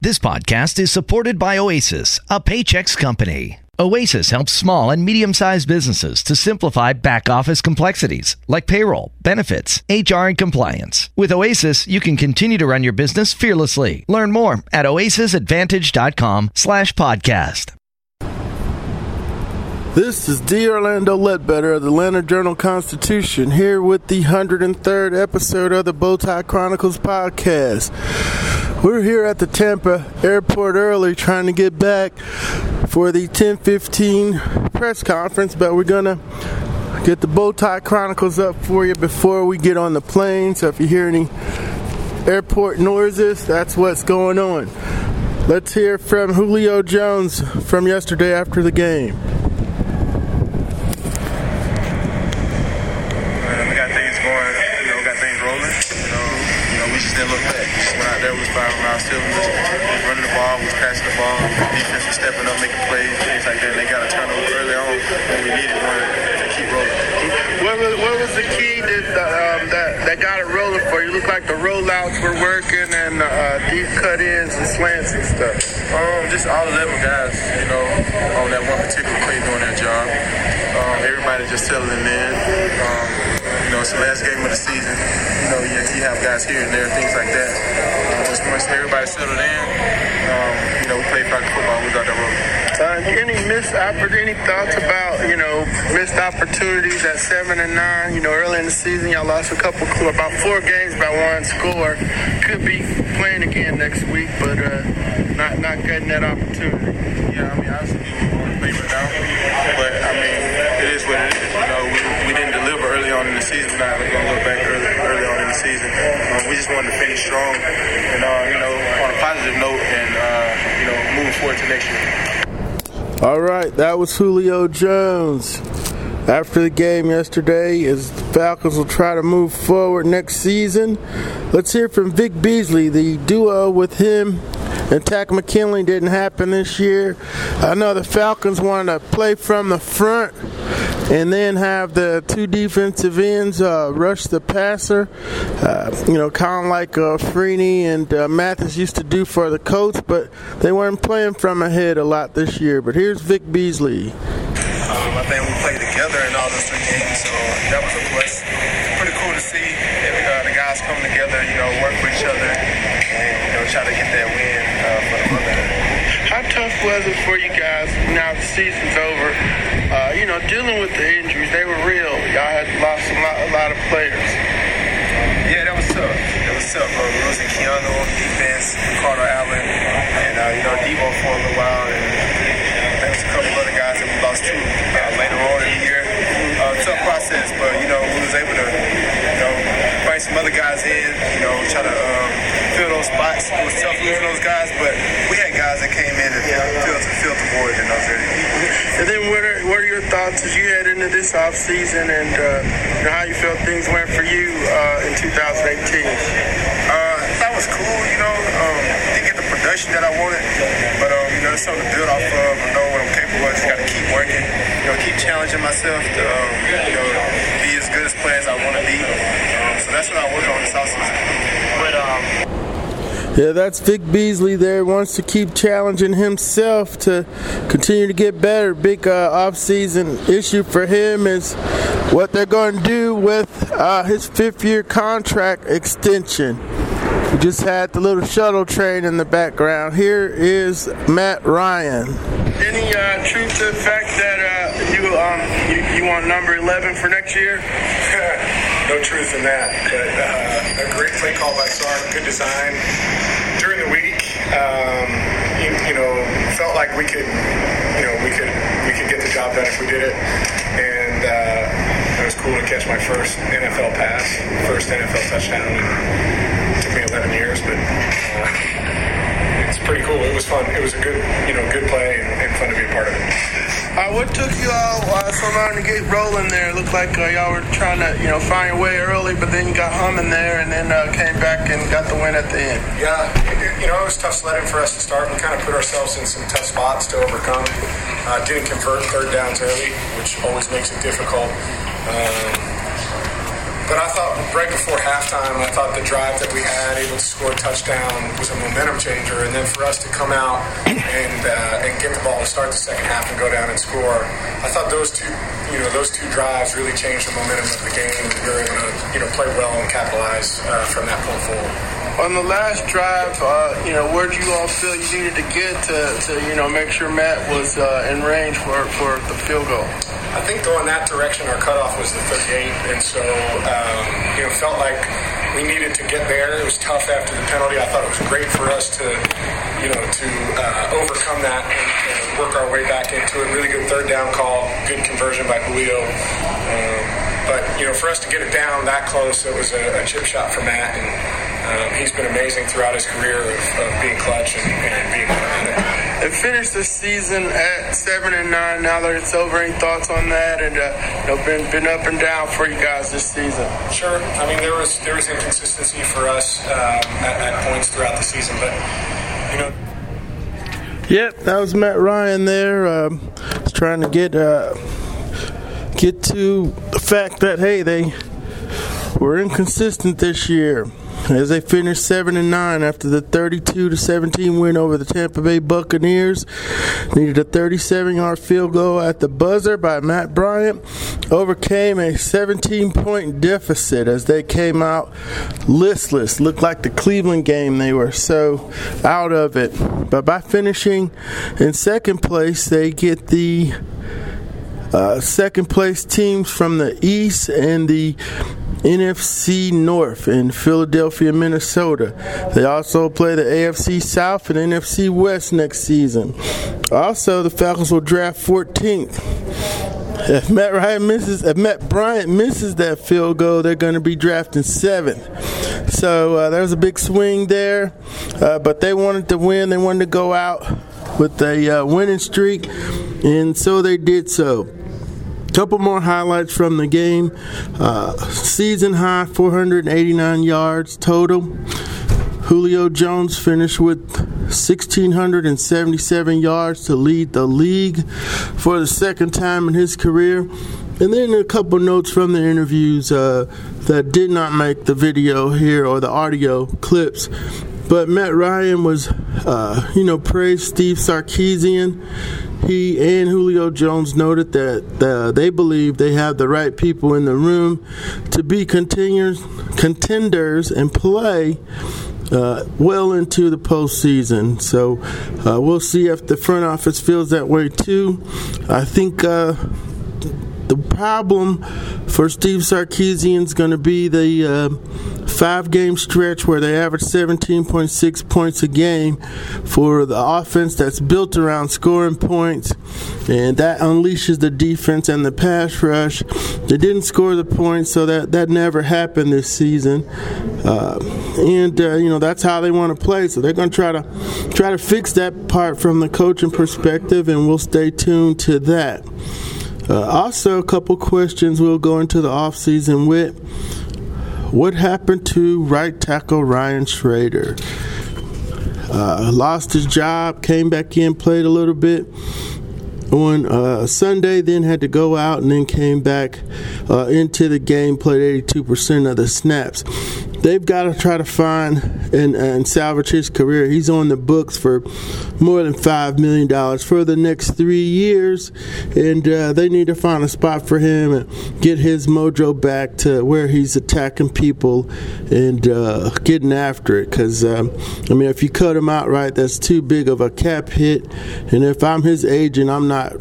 This podcast is supported by Oasis, a Paychex company. Oasis helps small and medium sized businesses to simplify back office complexities like payroll, benefits, HR, and compliance. With Oasis, you can continue to run your business fearlessly. Learn more at oasisadvantage.com slash podcast. This is D. Orlando Ledbetter of the Atlanta Journal Constitution here with the 103rd episode of the Bowtie Chronicles podcast. We're here at the Tampa airport early trying to get back for the 1015 press conference, but we're going to get the Bowtie Chronicles up for you before we get on the plane. So if you hear any airport noises, that's what's going on. Let's hear from Julio Jones from yesterday after the game. we got things going, you know, got things rolling. You know, you know, we just didn't look back. We just went out there, we was was running the ball, we was passing the ball, defense was stepping up, making plays, things like that. And they got a turnover early on when we needed one to keep rolling. What was, what was the key that, um, that that got it rolling for you? Looked like the rollouts were working and uh, deep cut ins and slants and stuff. Um, just all 11 guys, you know, on that one particular play doing their job. Um, everybody just settling in. Um, you know, it's the last game of the season. You know, you, you have guys here and there, things like that. Everybody settled in, um, you know, we played practice football, we got that rolling. Uh, any missed oppor- any thoughts about you know missed opportunities at seven and nine? You know, early in the season, y'all lost a couple, about four games by one score. Could be playing again next week, but uh, not not getting that opportunity. Yeah, I mean, obviously we want to play right now, but I mean, it is what it is. You know, we, we didn't deliver early on in the season. Now we're gonna look back early, early on in the season. Um, we just wanted to finish strong and uh, you know on a positive note and uh, you know moving forward to next year. All right, that was Julio Jones. After the game yesterday, as the Falcons will try to move forward next season, let's hear from Vic Beasley. The duo with him and Takk McKinley didn't happen this year. I know the Falcons wanted to play from the front and then have the two defensive ends uh, rush the passer. Uh, you know, kind of like uh, Freeney and uh, Mathis used to do for the Colts, but they weren't playing from ahead a lot this year. But here's Vic Beasley. Um, I think we played together in all those three games, so that was a plus. Pretty cool to see uh, the guys come together, you know, work with each other, and you know, try to get that win uh, for the Monday. How tough was it for you guys now the season's over? You know, dealing with the injuries, they were real. Y'all had lost a lot, a lot of players. Yeah, that was tough. That was tough. Uh, we losing Keanu on defense, Carter Allen, and uh, you know Debo for a little while, and there was a couple other guys that we lost too uh, later on in the year. Uh, tough process, but you know we was able to you know bring some other guys in, you know try to um, fill those spots. It was tough losing those guys, but we had guys that came in and filled, filled the void in those areas. And then what what are your thoughts as you head into this off season and uh, how you felt things went for you uh, in 2018? Uh, that was cool, you know. Um, didn't get the production that I wanted, but um, you know, it's something to build off of. I know what I'm capable of. Just got to keep working, you know, keep challenging myself to, um, you know, be as good as player as I want to be. Um, so that's what I work on this offseason. But um, Yeah, that's Vic Beasley there. He Wants to keep challenging himself to continue to get better. Big uh, off-season issue for him is what they're going to do with uh, his fifth-year contract extension. We just had the little shuttle train in the background. Here is Matt Ryan. Any uh, truth to the fact that uh, you, um, you you want number 11 for next year? no truth in that. But uh, a great play call by Sark, good design. During the week, um, you, you know, felt like we could, you know, we could we could get the job done if we did it. And uh, it was cool to catch my first NFL pass, first NFL touchdown. It took me 11 years, but uh, it's pretty cool. It was fun. It was a good, you know, good play and, and fun to be a part of it. Uh, what took you all uh, so long to get rolling there? It looked like uh, y'all were trying to, you know, find your way early, but then you got humming there and then uh, came back and got the win at the end. Yeah, it, you know, it was tough sledding for us to start. We kind of put ourselves in some tough spots to overcome. Uh, didn't convert third downs early, which always makes it difficult. Um, but I thought right before halftime, I thought the drive that we had, able to score a touchdown, was a momentum changer. And then for us to come out and uh, and get the ball to start the second half and go down and score, I thought those two, you know, those two drives really changed the momentum of the game. We were able to, you know, play well and capitalize uh, from that point forward. On the last drive, uh, you know, where did you all feel you needed to get to, to you know, make sure Matt was uh, in range for, for the field goal? I think going that direction, our cutoff was the 38, and so um, you know felt like we needed to get there. It was tough after the penalty. I thought it was great for us to you know to uh, overcome that and, and, work our way back into it. Really good third down call, good conversion by Julio. Um, but you know, for us to get it down that close, it was a, a chip shot for Matt, and um, he's been amazing throughout his career of, of being clutch and, and being and finish the season at seven and nine. Now that it's over, any thoughts on that? And uh, you know, been been up and down for you guys this season. Sure. I mean, there was there was inconsistency for us um, at, at points throughout the season, but you know. Yep, that was Matt Ryan there. Um, trying to get uh, get to the fact that hey, they were inconsistent this year as they finished 7 and 9 after the 32 to 17 win over the Tampa Bay Buccaneers. Needed a 37 yard field goal at the buzzer by Matt Bryant. Overcame a 17 point deficit as they came out listless. Looked like the Cleveland game, they were so out of it. But by finishing in second place, they get the uh, second place teams from the East and the NFC North in Philadelphia, Minnesota. They also play the AFC South and NFC West next season. Also, the Falcons will draft 14th. If Matt Ryan misses, if Matt Bryant misses that field goal, they're going to be drafting seventh. So uh, there's a big swing there, uh, but they wanted to win. They wanted to go out with a uh, winning streak, and so they did so. Couple more highlights from the game. Uh, season high 489 yards total. Julio Jones finished with 1,677 yards to lead the league for the second time in his career. And then a couple notes from the interviews uh, that did not make the video here or the audio clips. But Matt Ryan was, uh, you know, praised Steve Sarkisian he and Julio Jones noted that uh, they believe they have the right people in the room to be contenders, and play uh, well into the postseason. So uh, we'll see if the front office feels that way too. I think uh, the problem for Steve Sarkisian is going to be the uh, five game stretch where they averaged 17.6 points a game for the offense that's built around scoring points, and that unleashes the defense and the pass rush. They didn't score the points, so that, that never happened this season. Uh, and uh, you know that's how they want to play, so they're going to try to try to fix that part from the coaching perspective, and we'll stay tuned to that. Uh, also, a couple questions we'll go into the offseason with. What happened to right tackle Ryan Schraeder? Uh, lost his job, came back in, played a little bit on uh, Sunday, then had to go out and then came back uh, into the game, played 82% of the snaps they've got to try to find and, and salvage his career. He's on the books for more than $5 million for the next three years, and uh, they need to find a spot for him and get his mojo back to where he's attacking people and uh, getting after it. Because, um, I mean, if you cut him out right, that's too big of a cap hit. And if I'm his agent, I'm not.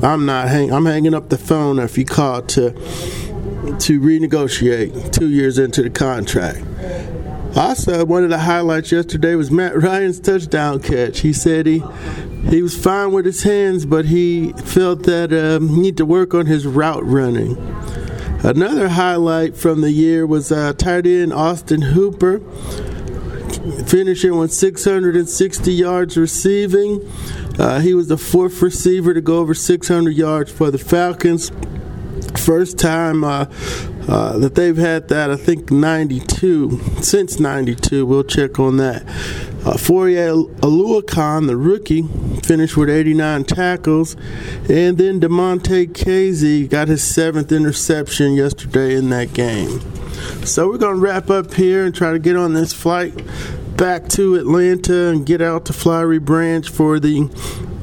I'm not hang. I'm hanging up the phone if you call to to renegotiate two years into the contract. Also, one of the highlights yesterday was Matt Ryan's touchdown catch. He said he he was fine with his hands, but he felt that um, he need to work on his route running. Another highlight from the year was uh, tight end Austin Hooper finishing with 660 yards receiving. Uh, he was the fourth receiver to go over 600 yards for the Falcons. First time uh, uh, that they've had that, I think 92, since 92. We'll check on that. Uh, Foyesade Oluokun, the rookie, finished with 89 tackles. And then Damontae Kazee got his seventh interception yesterday in that game. So we're going to wrap up here and try to get on this flight back to Atlanta and get out to Flowery Branch for the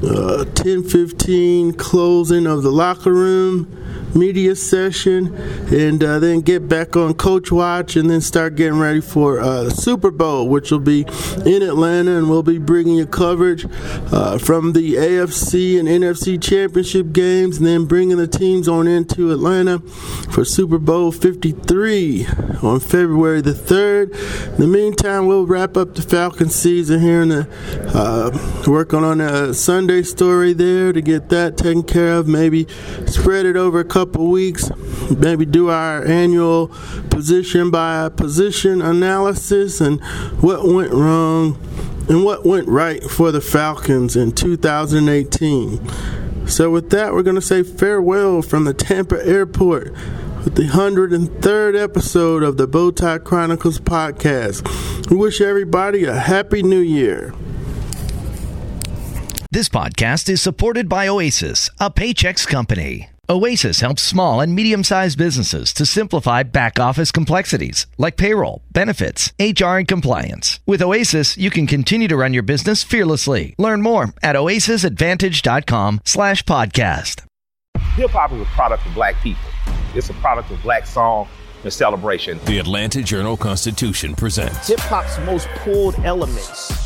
uh, 10:15 closing of the locker room media session and uh, then get back on coach watch and then start getting ready for uh, super bowl which will be in atlanta and we'll be bringing you coverage uh, from the afc and nfc championship games and then bringing the teams on into atlanta for super bowl 53 on february the 3rd in the meantime we'll wrap up the falcon season here in the uh, working on a sunday story there to get that taken care of maybe spread it over couple weeks, maybe do our annual position by position analysis and what went wrong and what went right for the Falcons in 2018. So, with that, we're going to say farewell from the Tampa airport with the 103rd episode of the Bowtie Chronicles podcast. We wish everybody a happy new year. This podcast is supported by Oasis, a Paychex company. Oasis helps small and medium sized businesses to simplify back office complexities like payroll, benefits, HR, and compliance. With Oasis, you can continue to run your business fearlessly. Learn more at oasisadvantage.com slash podcast. Hip hop is a product of black people. It's a product of black song and celebration. The Atlanta Journal Constitution presents Hip hop's most pulled elements